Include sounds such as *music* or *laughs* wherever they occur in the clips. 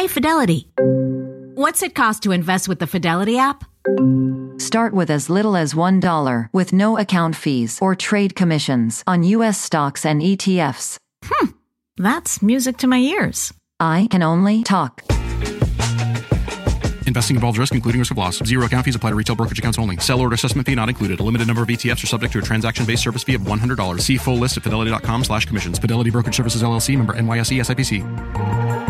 Hey, Fidelity. What's it cost to invest with the Fidelity app? Start with as little as $1 with no account fees or trade commissions on U.S. stocks and ETFs. Hmm, that's music to my ears. I can only talk. Investing involves risk, including risk of loss. Zero account fees apply to retail brokerage accounts only. Sell order assessment fee not included. A limited number of ETFs are subject to a transaction-based service fee of $100. See full list at fidelity.com slash commissions. Fidelity Brokerage Services, LLC, member NYSE SIPC.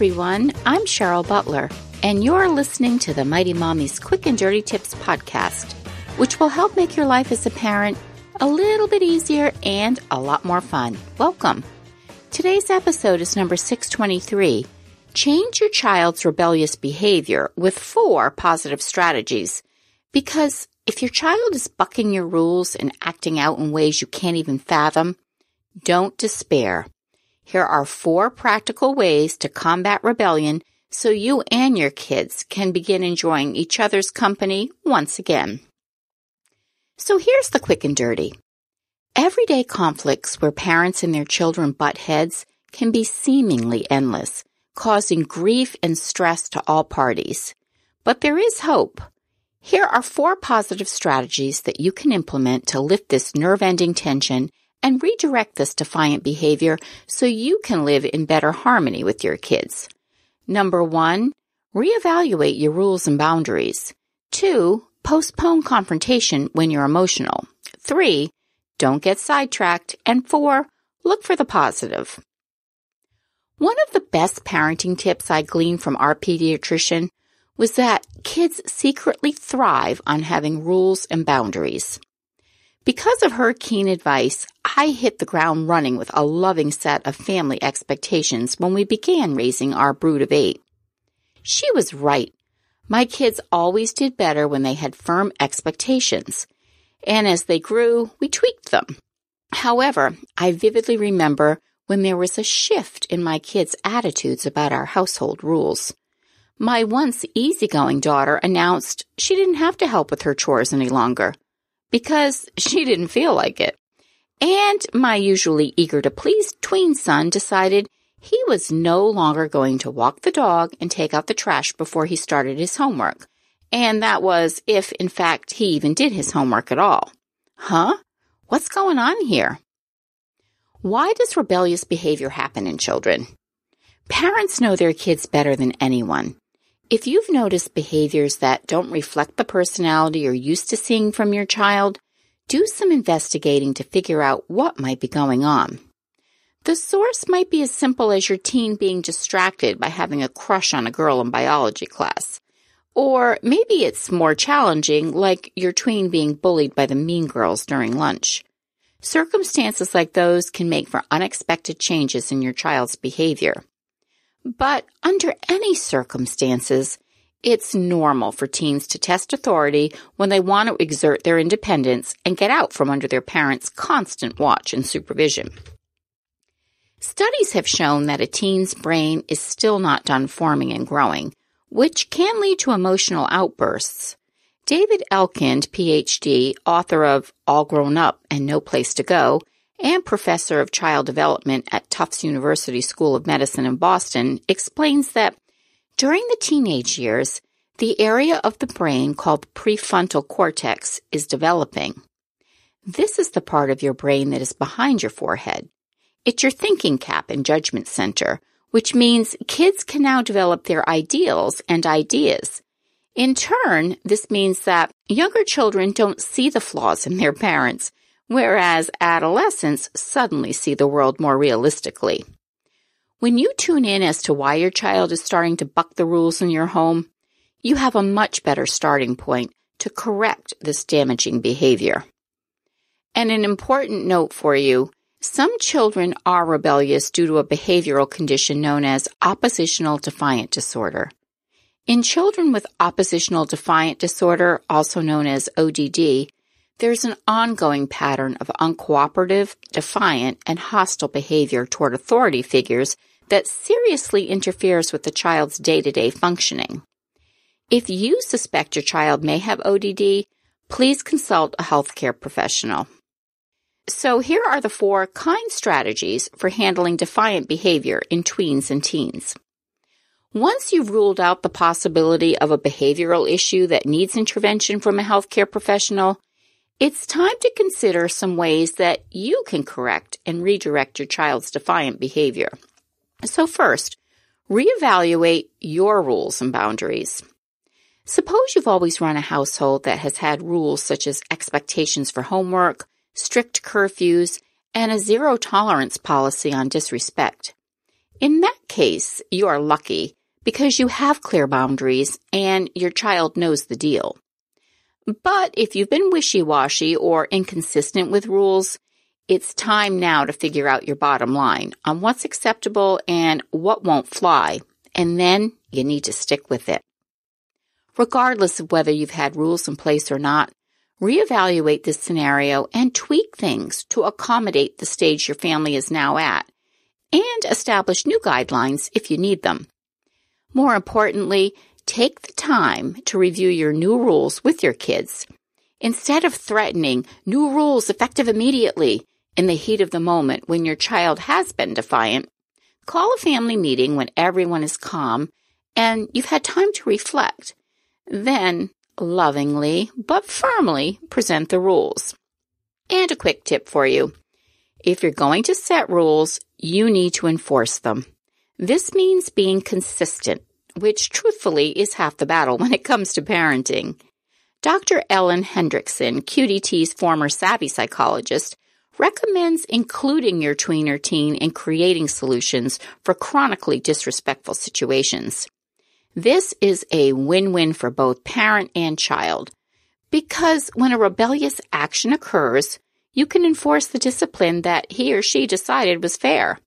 Everyone. I'm Cheryl Butler, and you're listening to the Mighty Mommy's Quick and Dirty Tips podcast, which will help make your life as a parent a little bit easier and a lot more fun. Welcome. Today's episode is number 623 Change your child's rebellious behavior with four positive strategies. Because if your child is bucking your rules and acting out in ways you can't even fathom, don't despair. Here are four practical ways to combat rebellion so you and your kids can begin enjoying each other's company once again. So here's the quick and dirty. Everyday conflicts where parents and their children butt heads can be seemingly endless, causing grief and stress to all parties. But there is hope. Here are four positive strategies that you can implement to lift this nerve ending tension and redirect this defiant behavior so you can live in better harmony with your kids. Number one, reevaluate your rules and boundaries. Two, postpone confrontation when you're emotional. Three, don't get sidetracked. And four, look for the positive. One of the best parenting tips I gleaned from our pediatrician was that kids secretly thrive on having rules and boundaries. Because of her keen advice, I hit the ground running with a loving set of family expectations when we began raising our brood of eight. She was right. My kids always did better when they had firm expectations. And as they grew, we tweaked them. However, I vividly remember when there was a shift in my kids' attitudes about our household rules. My once easygoing daughter announced she didn't have to help with her chores any longer because she didn't feel like it. And my usually eager to please tween son decided he was no longer going to walk the dog and take out the trash before he started his homework. And that was if, in fact, he even did his homework at all. Huh? What's going on here? Why does rebellious behavior happen in children? Parents know their kids better than anyone. If you've noticed behaviors that don't reflect the personality you're used to seeing from your child, do some investigating to figure out what might be going on. The source might be as simple as your teen being distracted by having a crush on a girl in biology class. Or maybe it's more challenging, like your tween being bullied by the mean girls during lunch. Circumstances like those can make for unexpected changes in your child's behavior. But under any circumstances, it's normal for teens to test authority when they want to exert their independence and get out from under their parents' constant watch and supervision. Studies have shown that a teen's brain is still not done forming and growing, which can lead to emotional outbursts. David Elkind, PhD, author of All Grown Up and No Place to Go, and professor of child development at Tufts University School of Medicine in Boston, explains that during the teenage years, the area of the brain called prefrontal cortex is developing. This is the part of your brain that is behind your forehead. It's your thinking cap and judgment center, which means kids can now develop their ideals and ideas. In turn, this means that younger children don't see the flaws in their parents whereas adolescents suddenly see the world more realistically. When you tune in as to why your child is starting to buck the rules in your home, you have a much better starting point to correct this damaging behavior. And an important note for you some children are rebellious due to a behavioral condition known as oppositional defiant disorder. In children with oppositional defiant disorder, also known as ODD, there's an ongoing pattern of uncooperative, defiant, and hostile behavior toward authority figures that seriously interferes with the child's day to day functioning. If you suspect your child may have ODD, please consult a healthcare professional. So here are the four kind strategies for handling defiant behavior in tweens and teens. Once you've ruled out the possibility of a behavioral issue that needs intervention from a healthcare professional, it's time to consider some ways that you can correct and redirect your child's defiant behavior. So first, reevaluate your rules and boundaries. Suppose you've always run a household that has had rules such as expectations for homework, strict curfews, and a zero tolerance policy on disrespect. In that case, you are lucky because you have clear boundaries and your child knows the deal. But if you've been wishy-washy or inconsistent with rules, it's time now to figure out your bottom line on what's acceptable and what won't fly, and then you need to stick with it. Regardless of whether you've had rules in place or not, reevaluate this scenario and tweak things to accommodate the stage your family is now at, and establish new guidelines if you need them. More importantly, take the time to review your new rules with your kids. Instead of threatening new rules effective immediately in the heat of the moment when your child has been defiant, call a family meeting when everyone is calm and you've had time to reflect. Then lovingly but firmly present the rules. And a quick tip for you. If you're going to set rules, you need to enforce them. This means being consistent, which truthfully is half the battle *laughs* when it comes to parenting. Dr. Ellen Hendriksen, QDT's former savvy psychologist, recommends including your tween or teen in creating solutions for chronically disrespectful situations. This is a win-win for both parent and child because when a rebellious action occurs, you can enforce the discipline that he or she decided was fair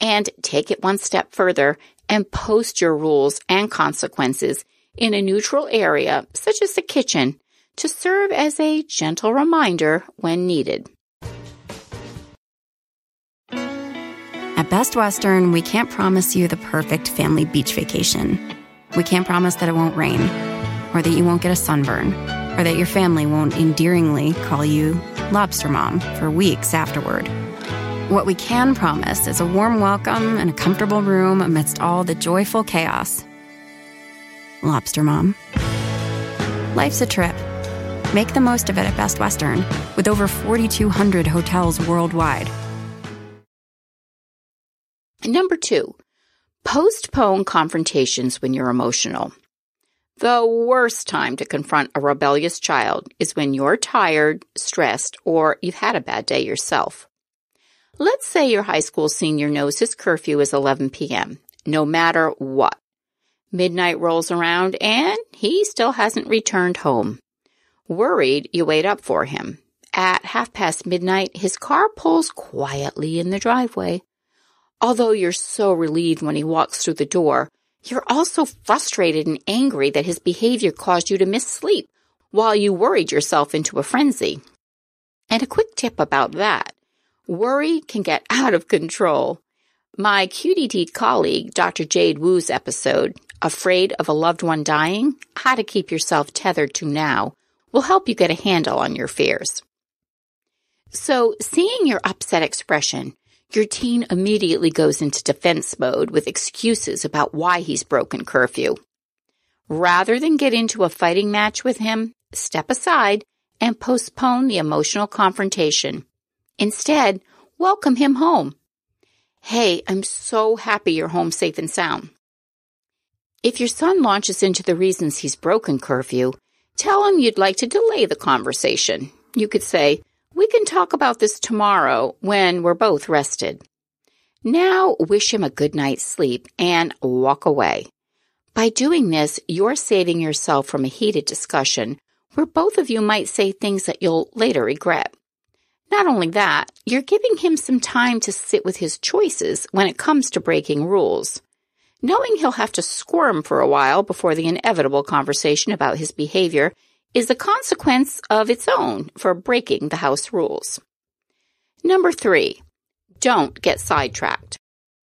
and take it one step further and post your rules and consequences in a neutral area such as the kitchen to serve as a gentle reminder when needed. At Best Western, we can't promise you the perfect family beach vacation we can't promise that it won't rain, or that you won't get a sunburn, or that your family won't endearingly call you Lobster Mom for weeks afterward. What we can promise is a warm welcome and a comfortable room amidst all the joyful chaos. Lobster Mom. Life's a trip. Make the most of it at Best Western, with over 4,200 hotels worldwide. Number two, Postpone confrontations when you're emotional. The worst time to confront a rebellious child is when you're tired, stressed, or you've had a bad day yourself. Let's say your high school senior knows his curfew is 11 p.m., no matter what. Midnight rolls around and he still hasn't returned home. Worried, you wait up for him. At half past midnight, his car pulls quietly in the driveway. Although you're so relieved when he walks through the door, you're also frustrated and angry that his behavior caused you to miss sleep while you worried yourself into a frenzy. And a quick tip about that. Worry can get out of control. My QDT colleague, Dr. Jade Wu's episode, Afraid of a Loved One Dying, How to Keep Yourself Tethered to Now, will help you get a handle on your fears. So, seeing your upset expression, your teen immediately goes into defense mode with excuses about why he's broken curfew. Rather than get into a fighting match with him, step aside and postpone the emotional confrontation. Instead, welcome him home. Hey, I'm so happy you're home safe and sound. If your son launches into the reasons he's broken curfew, tell him you'd like to delay the conversation. You could say, we can talk about this tomorrow when we're both rested. Now wish him a good night's sleep and walk away. By doing this, you're saving yourself from a heated discussion where both of you might say things that you'll later regret. Not only that, you're giving him some time to sit with his choices when it comes to breaking rules. Knowing he'll have to squirm for a while before the inevitable conversation about his behavior is a consequence of its own for breaking the house rules. Number three, don't get sidetracked.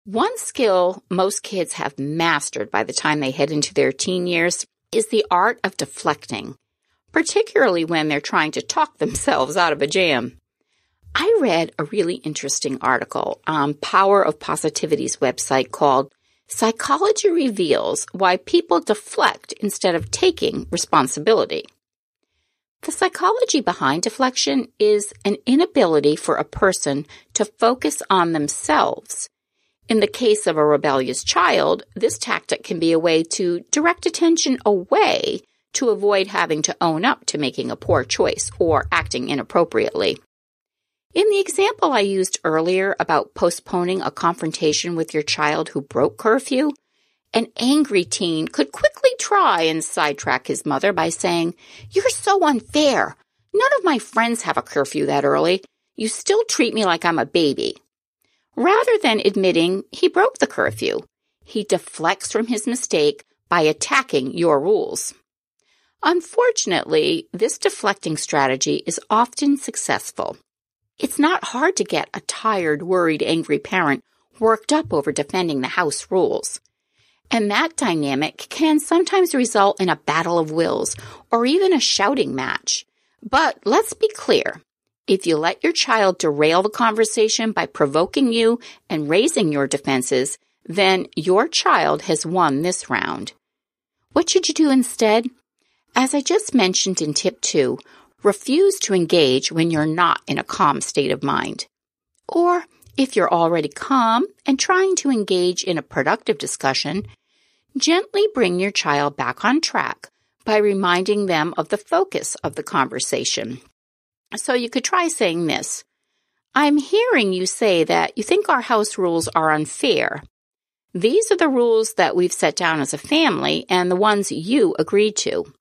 One skill most kids have mastered by the time they head into their teen years is the art of deflecting, particularly when they're trying to talk *laughs* themselves out of a jam. I read a really interesting article on Power of Positivity's website called Psychology Reveals Why People Deflect Instead of Taking Responsibility. The psychology behind deflection is an inability for a person to focus on themselves in the case of a rebellious child, this tactic can be a way to direct attention away to avoid having to own up to making a poor choice or acting inappropriately. In the example I used earlier about postponing a confrontation with your child who broke curfew, an angry teen could quickly try and sidetrack his mother by saying, You're so unfair. None of my friends have a curfew that early. You still treat me like I'm a baby. Rather than admitting he broke the curfew, he deflects from his mistake by attacking your rules. Unfortunately, this deflecting strategy is often successful. It's not hard to get a tired, worried, angry parent worked up over defending the house rules. And that dynamic can sometimes result in a battle of wills or even a shouting match. But let's be clear. If you let your child derail the conversation by provoking you and raising your defenses, then your child has won this round. What should you do instead? As I just mentioned in tip two, refuse to engage when you're not in a calm state of mind. Or if you're already calm and trying to engage in a productive discussion, gently bring your child back on track by reminding them of the focus of the conversation. So you could try saying this. I'm hearing you say that you think our house rules are unfair. These are the rules that we've set down as a family and the ones you agreed to.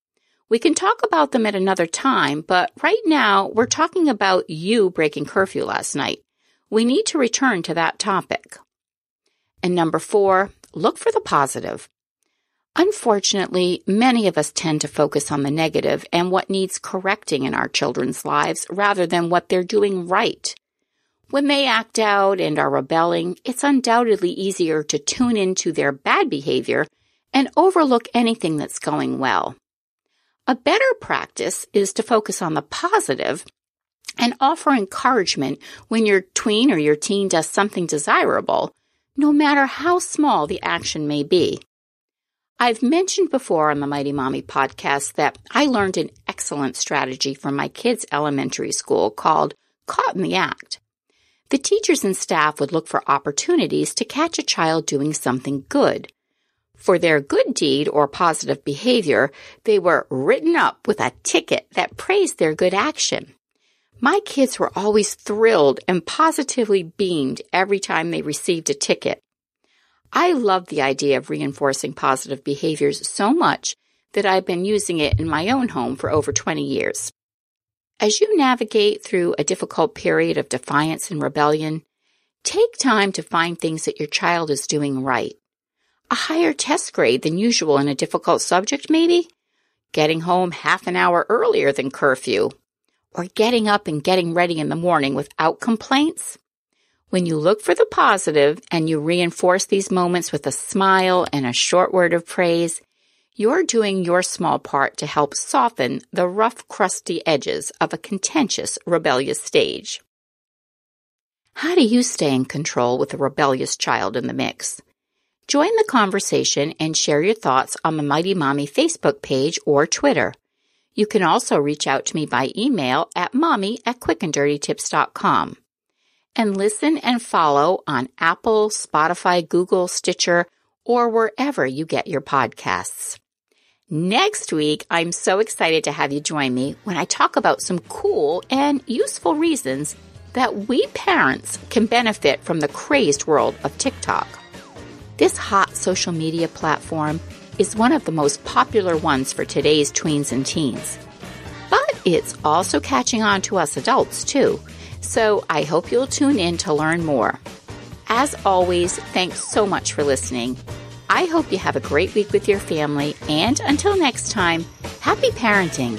We can talk about them at another time, but right now we're talking about you breaking curfew last night. We need to return to that topic. And number four, look for the positive. Unfortunately, many of us tend to focus on the negative and what needs correcting in our children's lives rather than what they're doing right. When they act out and are rebelling, it's undoubtedly easier to tune into their bad behavior and overlook anything that's going well. A better practice is to focus on the positive and offer encouragement when your tween or your teen does something desirable, no matter how small the action may be. I've mentioned before on the Mighty Mommy podcast that I learned an excellent strategy from my kids' elementary school called Caught in the Act. The teachers and staff would look for opportunities to catch a child doing something good. For their good deed or positive behavior, they were written up with a ticket that praised their good action. My kids were always thrilled and positively beamed every time they received a ticket. I love the idea of reinforcing positive behaviors so much that I've been using it in my own home for over 20 years. As you navigate through a difficult period of defiance and rebellion, take time to find things that your child is doing right. A higher test grade than usual in a difficult subject, maybe? Getting home half an hour earlier than curfew? Or getting up and getting ready in the morning without complaints? When you look for the positive and you reinforce these moments with a smile and a short word of praise, you're doing your small part to help soften the rough, crusty edges of a contentious, rebellious stage. How do you stay in control with a rebellious child in the mix? Join the conversation and share your thoughts on the Mighty Mommy Facebook page or Twitter. You can also reach out to me by email at mommy at quickanddirtytips.com and listen and follow on Apple, Spotify, Google, Stitcher, or wherever you get your podcasts. Next week, I'm so excited to have you join me when I talk about some cool and useful reasons that we parents can benefit from the crazed world of TikTok. This hot social media platform is one of the most popular ones for today's tweens and teens. But it's also catching on to us adults, too. So I hope you'll tune in to learn more. As always, thanks so much for listening. I hope you have a great week with your family, and until next time, happy parenting.